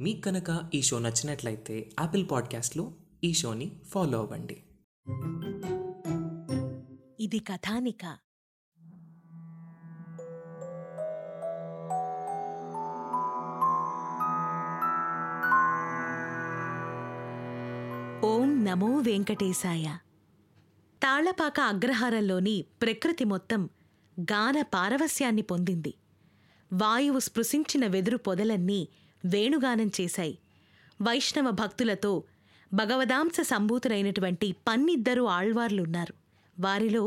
మీకు కనుక ఈ షో నచ్చినట్లయితే యాపిల్ పాడ్కాస్ట్లో ఈ షోని ఫాలో అవ్వండి. ఇది కథానిక. ఓం నమో వెంకటేశాయ. తాళపాక అగ్రహారంలోని ప్రకృతి మొత్తం గాన పారవస్యాన్ని పొందింది. వాయువు స్పృశించిన వెదురు పొదలన్నీ వేణుగానం చేశాయి. వైష్ణవ భక్తులతో భగవదాంశ సంభూతులైనటువంటి పన్నిద్దరు ఆళ్వార్లున్నారు. వారిలో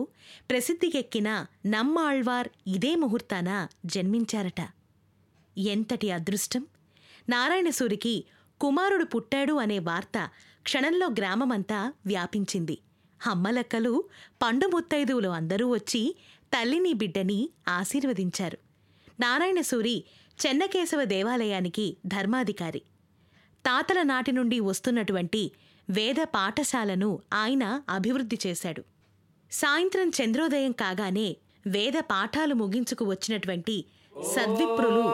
ప్రసిద్ధికెక్కిన నమ్మ ఆళ్వార్ ఇదే ముహూర్తాన జన్మించారట. ఎంతటి అదృష్టం! నారాయణసూరికి కుమారుడు పుట్టాడు అనే వార్త క్షణంలో గ్రామమంతా వ్యాపించింది. అమ్మలక్కలు పండు ముత్తైదువులు అందరూ వచ్చి తల్లిని బిడ్డని ఆశీర్వదించారు. నారాయణసూరి చెన్నకేశవ దేవాలయానికి ధర్మాధికారి. తాతల నాటి నుండి వస్తున్నటువంటి వేద పాఠశాలను ఆయన అభివృద్ధి చేశాడు. సాయంత్రం చంద్రోదయం కాగానే వేద పాఠాలు ముగించుకు వచ్చినటువంటి సద్విప్రులు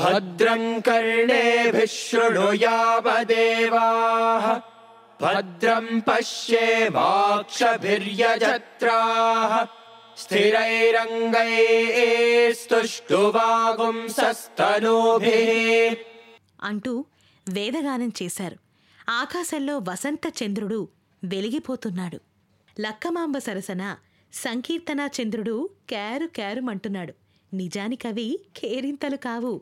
భద్రం కర్ణేభిశృణుయావదేవా शृणुयावदेवाः भद्रं पश्येमाक्षभिर्यजत्राः स्थिरैरङ्गैस्तुष्टुवागुंसस्तनूभिः అంటూ వేదగానం చేశారు ఆకాశంలో వసంత చంద్రుడు వెలిగిపోతున్నాడు లక్కమాంబ సరసన సంకీర్తనా చంద్రుడు క్యారు క్యారుమంటున్నాడు నిజానికవి కేరింతలు కావు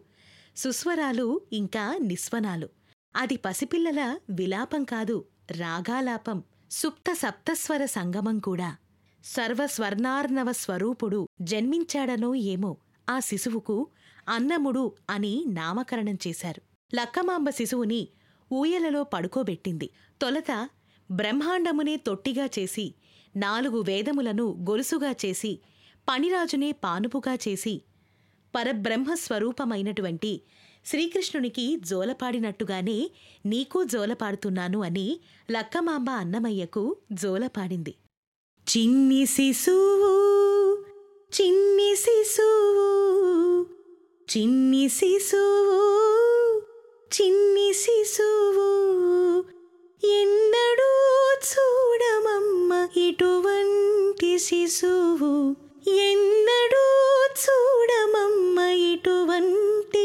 సుస్వరాలు ఇంకా నిస్వనాలు అది పసిపిల్లల విలాపం కాదు రాగాలాపం సుప్త సప్తస్వర సంగమం కూడా సర్వస్వర్ణార్ణవ స్వరూపుడు జన్మించాడనో ఏమో ఆ శిశువుకు అన్నముడు అని నామకరణం చేశారు. లక్కమాంబ శిశువుని ఊయలలో పడుకోబెట్టింది. తొలత బ్రహ్మాండమునే తొట్టిగా చేసి నాలుగు వేదములను గొలుసుగా చేసి పణిరాజునే పానుపుగా చేసి పరబ్రహ్మస్వరూపమైనటువంటి శ్రీకృష్ణునికి జోలపాడినట్టుగానే నీకు జోలపాడుతున్నాను అని లక్కమాంబ అన్నమయ్యకు జోలపాడింది. చిన్ని శిశువు చిన్ని శిశువు చిన్ని శిశువు చిన్ని శిశువు ఎన్నడూ చూడమమ్మ ఇటువంటి శిశువు ఎన్నడూ చూడమమ్మ ఇటువంటి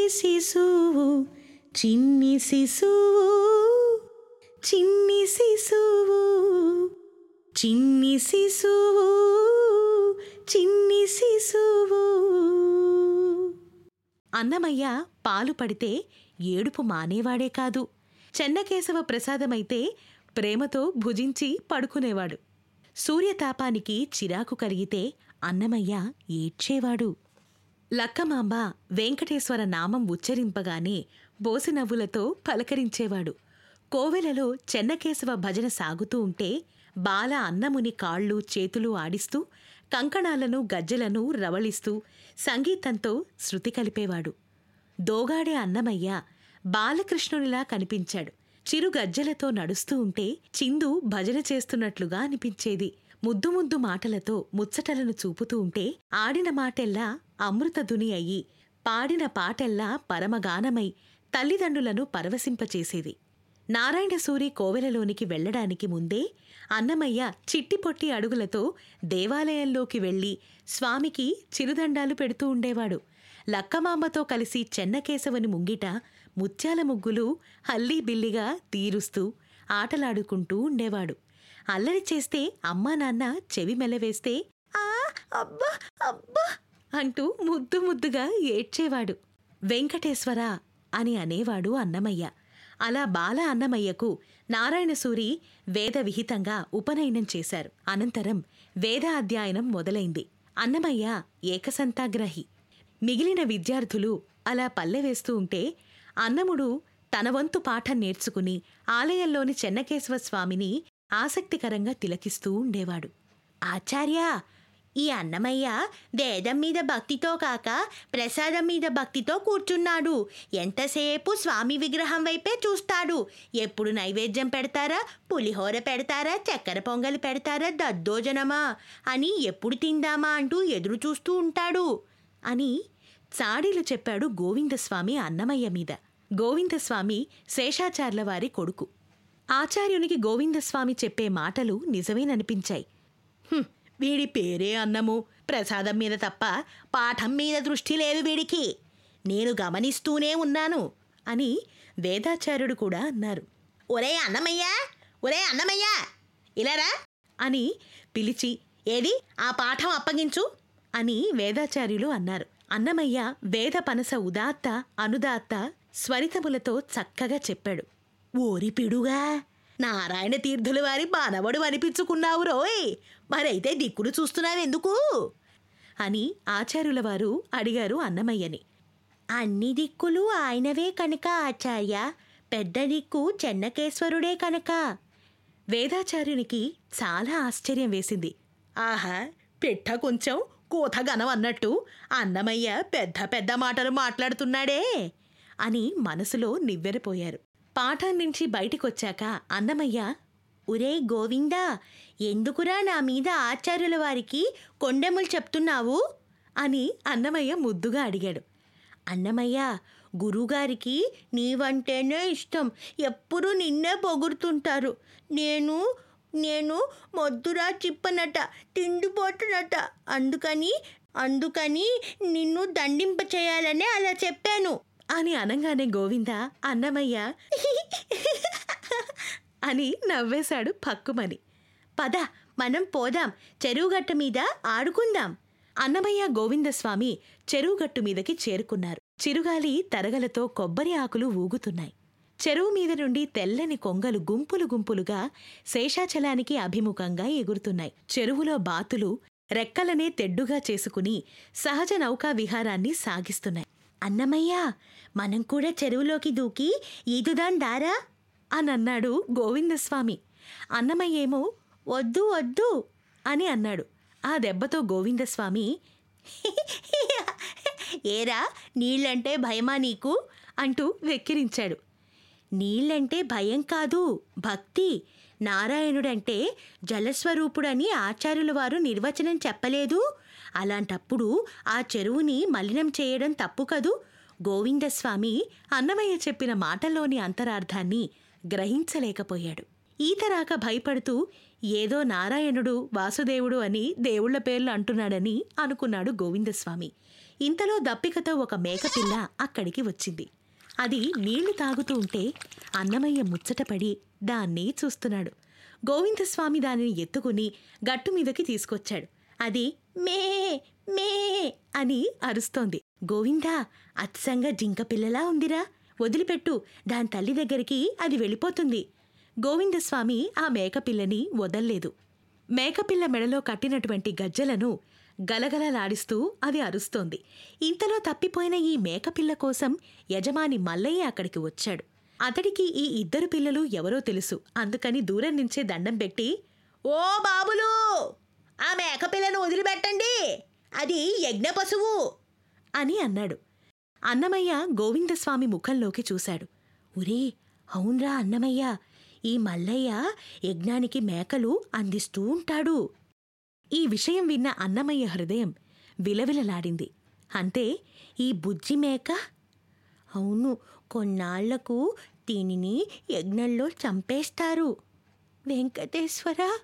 శిశువు చిన్ని శిశువు చిన్ని శిశువు చిన్ని శిశువు చిన్ని శిశువు అన్నమయ్య పాలు పడితే ఏడుపు మానేవాడే కాదు. చెన్నకేశవ ప్రసాదమైతే ప్రేమతో భుజించి పడుకునేవాడు. సూర్యతాపానికి చిరాకు కలిగితే అన్నమయ్య ఏడ్చేవాడు. లక్కమాంబ వెంకటేశ్వర నామం ఉచ్చరింపగానే బోసినవ్వులతో పలకరించేవాడు. కోవెలలో చెన్నకేశవ భజన సాగుతూ ఉంటే బాల అన్నముని కాళ్ళు చేతులు ఆడిస్తూ కంకణాలను గజ్జలను రవళిస్తూ సంగీతంతో శృతి కలిపేవాడు. దోగాడే అన్నమయ్య బాలకృష్ణునిలా కనిపించాడు. చిరు గజ్జలతో నడుస్తూ ఉంటే చిందు భజన చేస్తున్నట్లుగా అనిపించేది. ముద్దు ముద్దు మాటలతో ముచ్చటలను చూపుతూ ఉంటే ఆడిన మాటెల్లా అమృతధుని అయ్యి పాడిన పాటెల్లా పరమగానమై తల్లిదండ్రులను పరవశింపచేసేది. నారాయణసూరి కోవెలలోనికి వెళ్ళడానికి ముందే అన్నమయ్య చిట్టిపొట్టి అడుగులతో దేవాలయంలోకి వెళ్ళి స్వామికి చిరుదండాలు పెడుతూ ఉండేవాడు. లక్కమాంబతో కలిసి చెన్నకేశవుని ముంగిట ముత్యాల ముగ్గులు హల్లీ బిల్లిగా తీరుస్తూ ఆటలాడుకుంటూ ఉండేవాడు. అల్లరి చేస్తే అమ్మా నాన్న చెవి మెలవేస్తే ఆ అబ్బా అబ్బా అంటూ ముద్దు ముద్దుగా ఏడ్చేవాడు. వెంకటేశ్వర అని అనేవాడు అన్నమయ్య. అలా బాల అన్నమయ్యకు నారాయణసూరి వేద విహితంగా ఉపనయనం చేశారు. అనంతరం వేద అధ్యయనం మొదలైంది. అన్నమయ్య ఏకసంతాగ్రహి. మిగిలిన విద్యార్థులు అలా పల్లె వేస్తూ ఉంటే అన్నముడు తన వంతు పాఠం నేర్చుకుని ఆలయంలోని చెన్నకేశ్వర స్వామిని ఆసక్తికరంగా తిలకిస్తూ ఉండేవాడు. ఆచార్య! ఈ అన్నమయ్య వేదం మీద భక్తితో కాక ప్రసాదం మీద భక్తితో కూర్చున్నాడు. ఎంతసేపు స్వామి విగ్రహం వైపే చూస్తాడు. ఎప్పుడు నైవేద్యం పెడతారా? పులిహోర పెడతారా? చక్కెర పొంగలి పెడతారా? దద్దోజనమా? అని ఎప్పుడు తిందామా అంటూ ఎదురు చూస్తూ ఉంటాడు అని చాడీలు చెప్పాడు గోవిందస్వామి అన్నమయ్య మీద. గోవిందస్వామి శేషాచార్ల వారి కొడుకు. ఆచార్యునికి గోవిందస్వామి చెప్పే మాటలు నిజమేననిపించాయి. హ్మ్, వీడి పేరే అన్నము. ప్రసాదం మీద తప్ప పాఠం మీద దృష్టి లేదు వీడికి. నేను గమనిస్తూనే ఉన్నాను అని వేదాచార్యుడు కూడా అన్నారు. ఒరే అన్నమయ్య ఒరే అన్నమయ్య ఇలారా అని పిలిచి ఏది ఆ పాఠం అప్పగించు అని వేదాచార్యులు అన్నారు. అన్నమయ్య వేద పనస ఉదాత్త అనుదాత్త స్వరితములతో చక్కగా చెప్పాడు. ఓరి పిడుగా! నారాయణ తీర్థుల వారి బానవడు అనిపించుకున్నావు రోయ్. మరైతే దిక్కులు చూస్తున్నావెందుకు? అని ఆచార్యుల వారు అడిగారు అన్నమయ్యని. అన్ని దిక్కులు ఆయనవే కనుక ఆచార్య. పెద్ద దిక్కు చెన్నకేశ్వరుడే కనుక. వేదాచార్యునికి చాలా ఆశ్చర్యం వేసింది. ఆహా పిట్ట కొంచెం కోతగనం అన్నట్టు అన్నమయ్య పెద్ద పెద్ద మాటలు మాట్లాడుతున్నాడే అని మనసులో నివ్వెరపోయారు. పాఠం నుంచి బయటికొచ్చాక అన్నమయ్య ఒరే గోవిందా ఎందుకురా నా మీద ఆచార్యుల వారికి కొండెములు చెప్తున్నావు? అని అన్నమయ్య ముద్దుగా అడిగాడు. అన్నమయ్య గురుగారికి నీవంటేనే ఇష్టం. ఎప్పుడు నిన్నే పొగుడుతుంటారు. నేను నేను మొద్దురా చిప్పనట తిండిపోతున్నట అందుకని అందుకని నిన్ను దండింప చేయాలనే అలా చెప్పాను. అని అనగానే గోవింద అన్నమయ్య అని నవ్వేశాడు పక్కుమని. పద మనం పోదాం. చెరువుగట్ట మీద ఆడుకుందాం. అన్నమయ్య గోవిందస్వామి చెరువుగట్టు మీదకి చేరుకున్నారు. చిరుగాలి తరగలతో కొబ్బరి ఆకులు ఊగుతున్నాయి. చెరువు మీద నుండి తెల్లని కొంగలు గుంపులు గుంపులుగా శేషాచలానికి అభిముఖంగా ఎగురుతున్నాయి. చెరువులో బాతులు రెక్కలనే తెడ్డుగా చేసుకుని సహజ నౌకా విహారాన్ని సాగిస్తున్నాయి. అన్నమయ్య మనం కూడా చెరువులోకి దూకి ఈదుదాం దారా అని అన్నాడు గోవిందస్వామి. అన్నమయ్యేమో వద్దు వద్దు అని అన్నాడు. ఆ దెబ్బతో గోవిందస్వామి ఏరా నీళ్ళంటే భయమా నీకు? అంటూ వెక్కిరించాడు. నీళ్ళంటే భయం కాదు భక్తి. నారాయణుడంటే జలస్వరూపుడని ఆచార్యుల వారు నిర్వచనం చెప్పలేదు అలాంటప్పుడు ఆ చెరువుని మలినం చేయడం తప్పు కదూ? గోవిందస్వామి అన్నమయ్య చెప్పిన మాటల్లోని అంతరార్థాన్ని గ్రహించలేకపోయాడు. ఈతరాక భయపడుతూ ఏదో నారాయణుడు వాసుదేవుడు అని దేవుళ్ళ పేర్లు అంటున్నాడని అనుకున్నాడు గోవిందస్వామి. ఇంతలో దప్పికతో ఒక మేకపిల్ల అక్కడికి వచ్చింది. అది నీళ్ళు తాగుతూ ఉంటే అన్నమయ్య ముచ్చటపడి దాన్ని చూస్తున్నాడు. గోవిందస్వామి దానిని ఎత్తుకుని గట్టు మీదకి తీసుకొచ్చాడు. అది మే మే అని అరుస్తోంది. గోవిందా అచ్చంగా జింక పిల్లలా ఉందిరా. వదిలిపెట్టు దాని తల్లి దగ్గరికి అది వెళ్ళిపోతుంది. గోవిందస్వామి ఆ మేకపిల్లని వదల్లేదు. మేకపిల్ల మెడలో కట్టినటువంటి గజ్జలను గలగలలాడిస్తూ అది అరుస్తోంది. ఇంతలో తప్పిపోయిన ఈ మేకపిల్ల కోసం యజమాని మల్లయ్య అక్కడికి వచ్చాడు. అతడికి ఈ ఇద్దరు పిల్లలు ఎవరో తెలుసు. అందుకని దూరం నుంచే దండం పెట్టి ఓ బాబులు ఆ మేకపిల్లను వదిలిపెట్టండి. అది యజ్ఞ పశువు. అని అన్నాడు. అన్నమయ్య గోవిందస్వామి ముఖంలోకి చూశాడు. ఒరే అవునరా అన్నమయ్య. ఈ మల్లయ్య యజ్ఞానికి మేకలు అందిస్తూ ఉంటాడు. ఈ విషయం విన్న అన్నమయ్య హృదయం విలవిలలాడింది. అంతే ఈ బుజ్జి మేక? అవును కొన్నాళ్ళకు దీనిని యజ్ఞంలో చంపేస్తారు. వెంకటేశ్వర!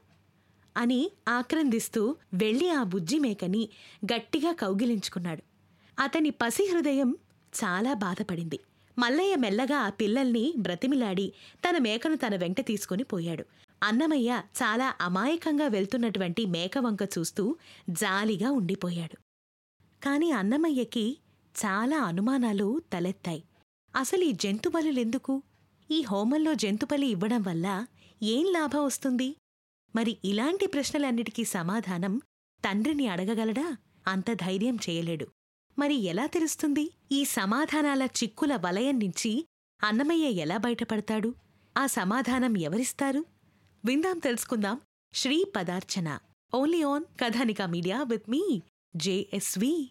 అని ఆక్రందిస్తూ వెళ్ళి ఆ బుజ్జి మేకని గట్టిగా కౌగిలించుకున్నాడు. అతని పసి హృదయం చాలా బాధపడింది. మల్లయ్య మెల్లగా ఆ పిల్లల్ని బ్రతిమిలాడి తన మేకను తన వెంట తీసుకుని పోయాడు. అన్నమయ్య చాలా అమాయకంగా వెళ్తున్నటువంటి మేక వంక చూస్తూ జాలిగా ఉండిపోయాడు. కాని అన్నమయ్యకి చాలా అనుమానాలు తలెత్తాయి. అసలు ఈ జంతుబలులెందుకు? ఈ హోమంలో జంతుబలి ఇవ్వడం వల్ల ఏం లాభం వస్తుంది? మరి ఇలాంటి ప్రశ్నలన్నిటికీ సమాధానం తండ్రిని అడగగలడా? అంత ధైర్యం చేయలేడు. మరి ఎలా తెలుస్తుంది? ఈ సమాధానాల చిక్కుల వలయం నుంచి అన్నమయ్య ఎలా బయటపడతాడు? ఆ సమాధానం ఎవరిస్తారు? విందాం తెలుసుకుందాం. Shri Padarchana. Only on Kathanika media with me JSV